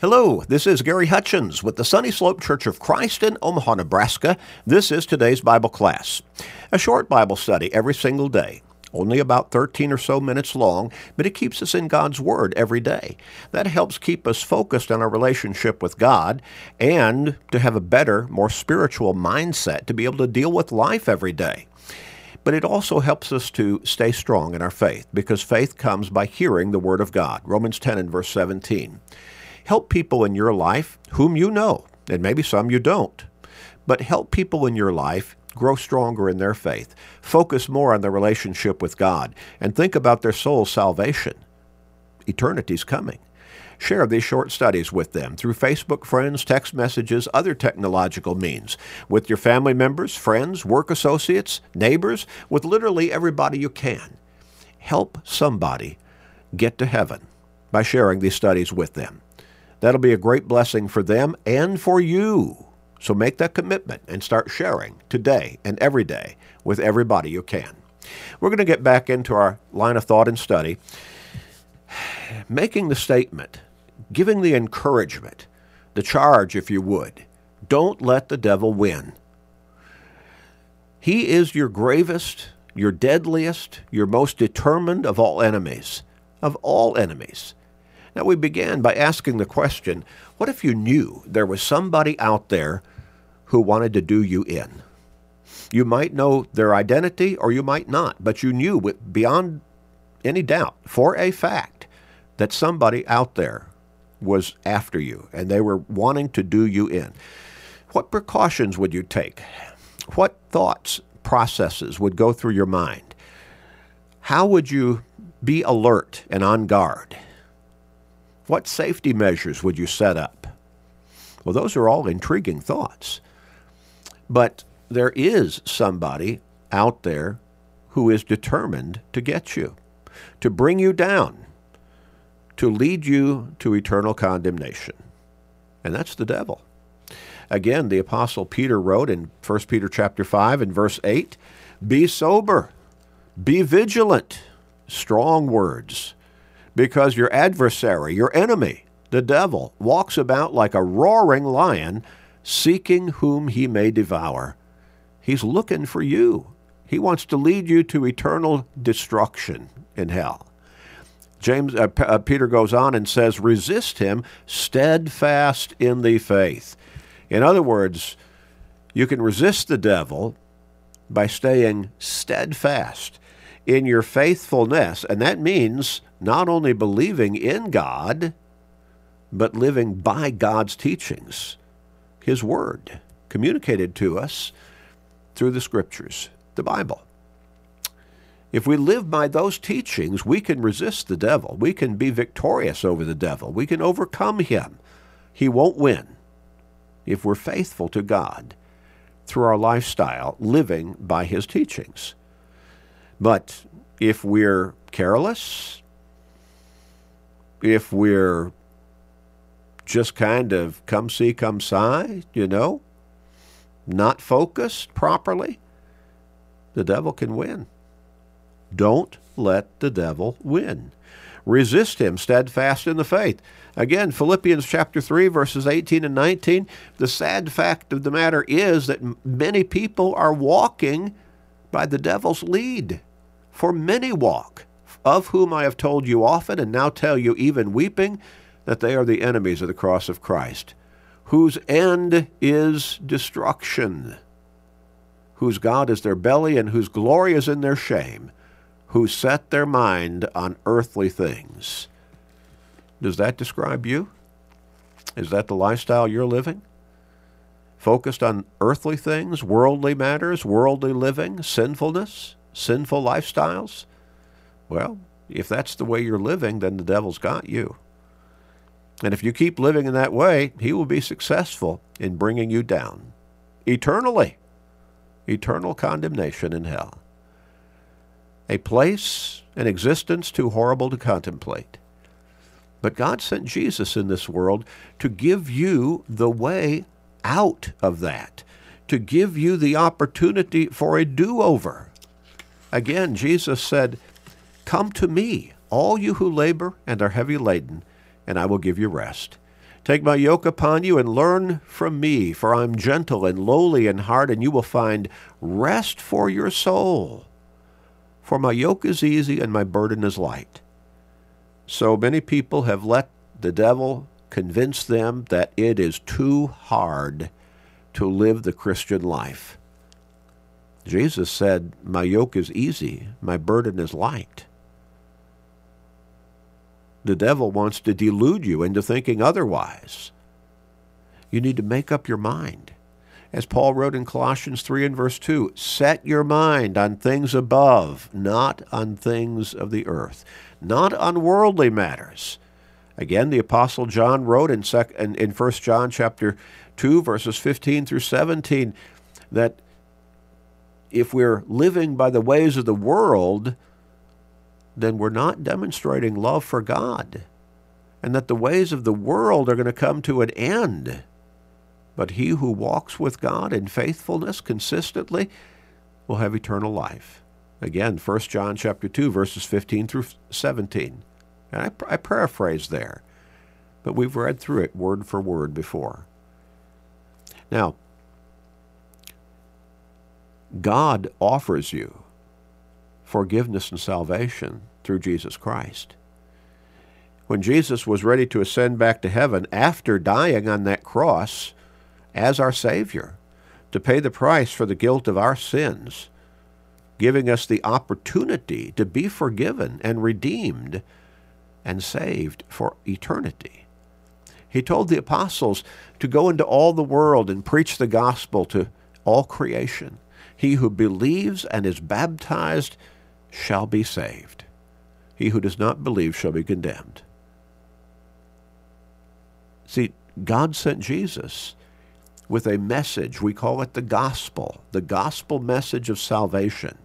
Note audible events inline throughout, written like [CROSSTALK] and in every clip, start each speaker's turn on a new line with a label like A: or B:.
A: Hello, this is Gary Hutchins with the Sunny Slope Church of Christ in Omaha, Nebraska. This is today's Bible class. A short Bible study every single day. Only about 13 or so minutes long, but it keeps us in God's Word every day. That helps keep us focused on our relationship with God and to have a better, more spiritual mindset to be able to deal with life every day. But it also helps us to stay strong in our faith because faith comes by hearing the Word of God. Romans 10 and verse 17. Help people in your life whom you know, and maybe some you don't. But help people in your life grow stronger in their faith, focus more on their relationship with God, and think about their soul's salvation. Eternity's coming. Share these short studies with them through Facebook friends, text messages, other technological means, with your family members, friends, work associates, neighbors, with literally everybody you can. Help somebody get to heaven by sharing these studies with them. That'll be a great blessing for them and for you. So make that commitment and start sharing today and every day with everybody you can. We're going to get back into our line of thought and study. [SIGHS] Making the statement, giving the encouragement, the charge, if you would. Don't let the devil win. He is your gravest, your deadliest, your most determined of all enemies. Of all enemies. Now, we began by asking the question what if you knew there was somebody out there who wanted to do you in? You might know their identity or you might not, but you knew with, beyond any doubt, for a fact, that somebody out there was after you and they were wanting to do you in. What precautions would you take? What thoughts, processes would go through your mind? How would you be alert and on guard? What safety measures would you set up? Well, those are all intriguing thoughts. But there is somebody out there who is determined to get you, to bring you down, to lead you to eternal condemnation. And that's the devil. Again, the apostle Peter wrote in 1 Peter chapter 5 and verse 8, "Be sober, be vigilant." Strong words because your adversary, your enemy, the devil, walks about like a roaring lion, seeking whom he may devour. He's looking for you. He wants to lead you to eternal destruction in hell. James uh, P- uh, Peter goes on and says, "Resist him, steadfast in the faith." In other words, you can resist the devil by staying steadfast in your faithfulness, and that means not only believing in God, but living by God's teachings, His Word, communicated to us through the Scriptures, the Bible. If we live by those teachings, we can resist the devil. We can be victorious over the devil. We can overcome him. He won't win if we're faithful to God through our lifestyle, living by his teachings. But if we're careless, if we're just kind of come see, come sigh, you know, not focused properly, the devil can win. Don't let the devil win. Resist him steadfast in the faith. Again, Philippians chapter 3, verses 18 and 19. The sad fact of the matter is that many people are walking by the devil's lead. For many walk of whom I have told you often, and now tell you even weeping, that they are the enemies of the cross of Christ, whose end is destruction, whose God is their belly, and whose glory is in their shame, who set their mind on earthly things. Does that describe you? Is that the lifestyle you're living? Focused on earthly things, worldly matters, worldly living, sinfulness, sinful lifestyles? Well, if that's the way you're living, then the devil's got you. And if you keep living in that way, he will be successful in bringing you down eternally. Eternal condemnation in hell. A place, an existence too horrible to contemplate. But God sent Jesus in this world to give you the way out of that, to give you the opportunity for a do over. Again, Jesus said, Come to me, all you who labor and are heavy laden, and I will give you rest. Take my yoke upon you and learn from me, for I'm gentle and lowly in heart, and you will find rest for your soul. For my yoke is easy and my burden is light. So many people have let the devil convince them that it is too hard to live the Christian life. Jesus said, My yoke is easy, my burden is light. The devil wants to delude you into thinking otherwise. You need to make up your mind. As Paul wrote in Colossians 3 and verse 2, set your mind on things above, not on things of the earth, not on worldly matters. Again, the apostle John wrote in, sec- in, in 1 John chapter 2 verses 15 through 17 that if we're living by the ways of the world, then we're not demonstrating love for God, and that the ways of the world are going to come to an end. But he who walks with God in faithfulness consistently will have eternal life. Again, 1 John chapter 2, verses 15 through 17. And I, I paraphrase there, but we've read through it word for word before. Now, God offers you forgiveness and salvation through Jesus Christ. When Jesus was ready to ascend back to heaven after dying on that cross as our Savior to pay the price for the guilt of our sins, giving us the opportunity to be forgiven and redeemed and saved for eternity. He told the apostles to go into all the world and preach the gospel to all creation. He who believes and is baptized shall be saved. He who does not believe shall be condemned. See, God sent Jesus with a message. We call it the gospel, the gospel message of salvation.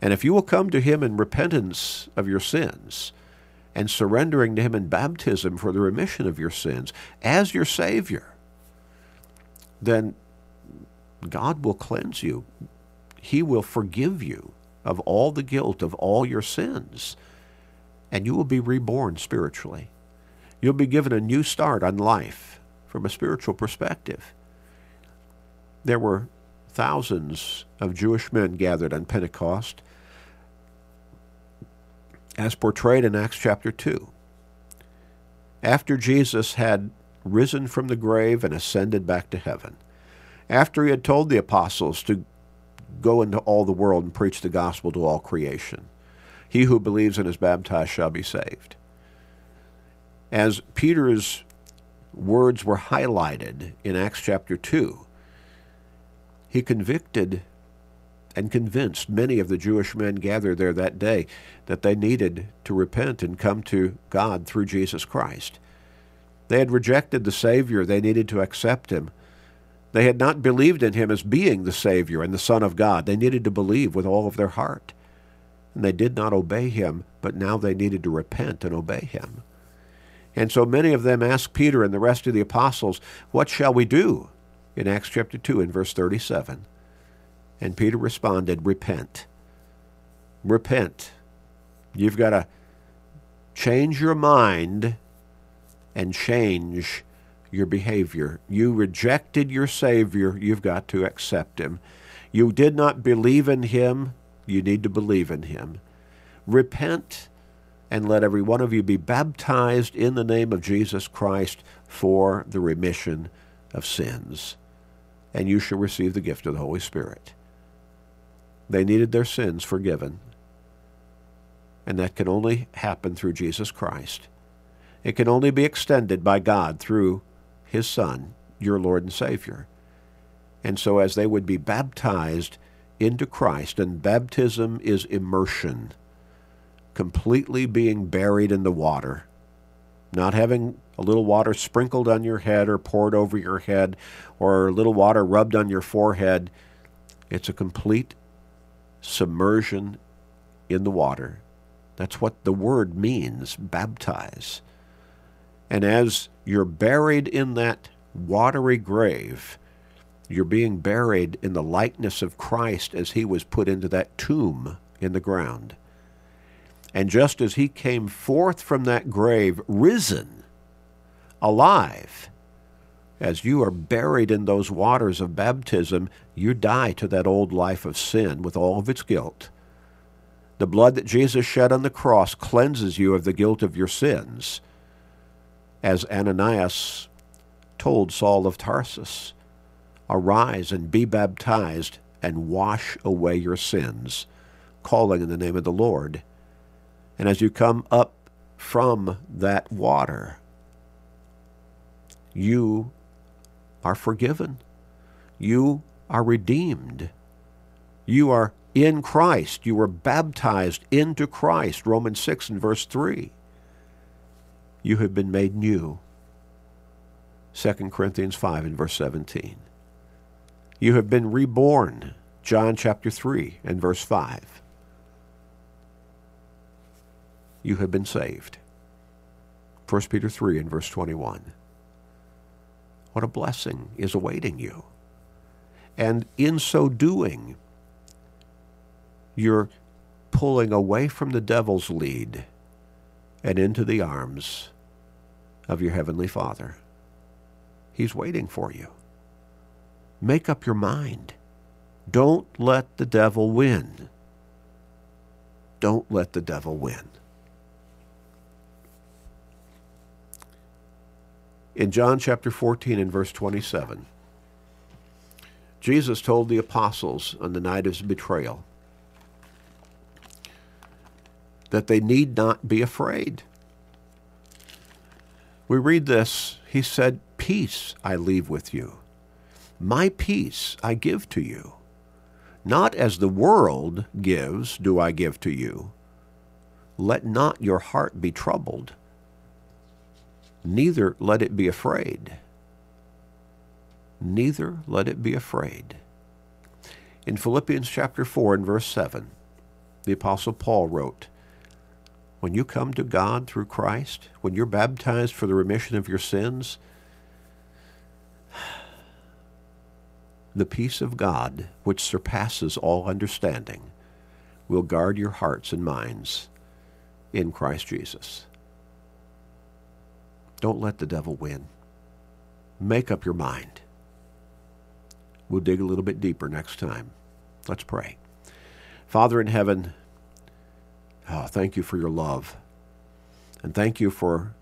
A: And if you will come to him in repentance of your sins and surrendering to him in baptism for the remission of your sins as your Savior, then God will cleanse you. He will forgive you of all the guilt of all your sins and you will be reborn spiritually. You'll be given a new start on life from a spiritual perspective. There were thousands of Jewish men gathered on Pentecost, as portrayed in Acts chapter 2. After Jesus had risen from the grave and ascended back to heaven, after he had told the apostles to go into all the world and preach the gospel to all creation, he who believes and is baptized shall be saved. As Peter's words were highlighted in Acts chapter 2, he convicted and convinced many of the Jewish men gathered there that day that they needed to repent and come to God through Jesus Christ. They had rejected the Savior, they needed to accept him. They had not believed in him as being the Savior and the Son of God. They needed to believe with all of their heart and they did not obey him, but now they needed to repent and obey him. And so many of them asked Peter and the rest of the apostles, What shall we do? in Acts chapter 2 and verse 37. And Peter responded, Repent. Repent. You've got to change your mind and change your behavior. You rejected your Savior. You've got to accept Him. You did not believe in Him. You need to believe in him. Repent and let every one of you be baptized in the name of Jesus Christ for the remission of sins. And you shall receive the gift of the Holy Spirit. They needed their sins forgiven. And that can only happen through Jesus Christ. It can only be extended by God through his Son, your Lord and Savior. And so as they would be baptized into Christ, and baptism is immersion, completely being buried in the water, not having a little water sprinkled on your head or poured over your head or a little water rubbed on your forehead. It's a complete submersion in the water. That's what the word means, baptize. And as you're buried in that watery grave, you're being buried in the likeness of Christ as he was put into that tomb in the ground. And just as he came forth from that grave, risen, alive. As you are buried in those waters of baptism, you die to that old life of sin with all of its guilt. The blood that Jesus shed on the cross cleanses you of the guilt of your sins. As Ananias told Saul of Tarsus, Arise and be baptized and wash away your sins, calling in the name of the Lord. And as you come up from that water, you are forgiven. You are redeemed. You are in Christ. You were baptized into Christ. Romans 6 and verse 3. You have been made new. 2 Corinthians 5 and verse 17. You have been reborn. John chapter 3 and verse 5. You have been saved. 1 Peter 3 and verse 21. What a blessing is awaiting you. And in so doing, you're pulling away from the devil's lead and into the arms of your Heavenly Father. He's waiting for you. Make up your mind. Don't let the devil win. Don't let the devil win. In John chapter 14 and verse 27, Jesus told the apostles on the night of his betrayal that they need not be afraid. We read this. He said, Peace I leave with you. My peace I give to you. Not as the world gives do I give to you. Let not your heart be troubled, neither let it be afraid. Neither let it be afraid. In Philippians chapter 4 and verse 7, the Apostle Paul wrote, When you come to God through Christ, when you're baptized for the remission of your sins, [SIGHS] the peace of God, which surpasses all understanding, will guard your hearts and minds in Christ Jesus. Don't let the devil win. Make up your mind. We'll dig a little bit deeper next time. Let's pray. Father in heaven, oh, thank you for your love. And thank you for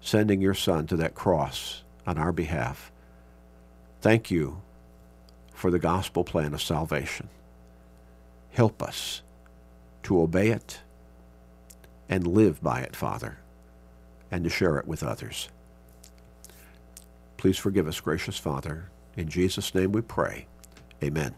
A: sending your Son to that cross on our behalf. Thank you for the gospel plan of salvation. Help us to obey it and live by it, Father, and to share it with others. Please forgive us, gracious Father. In Jesus' name we pray. Amen.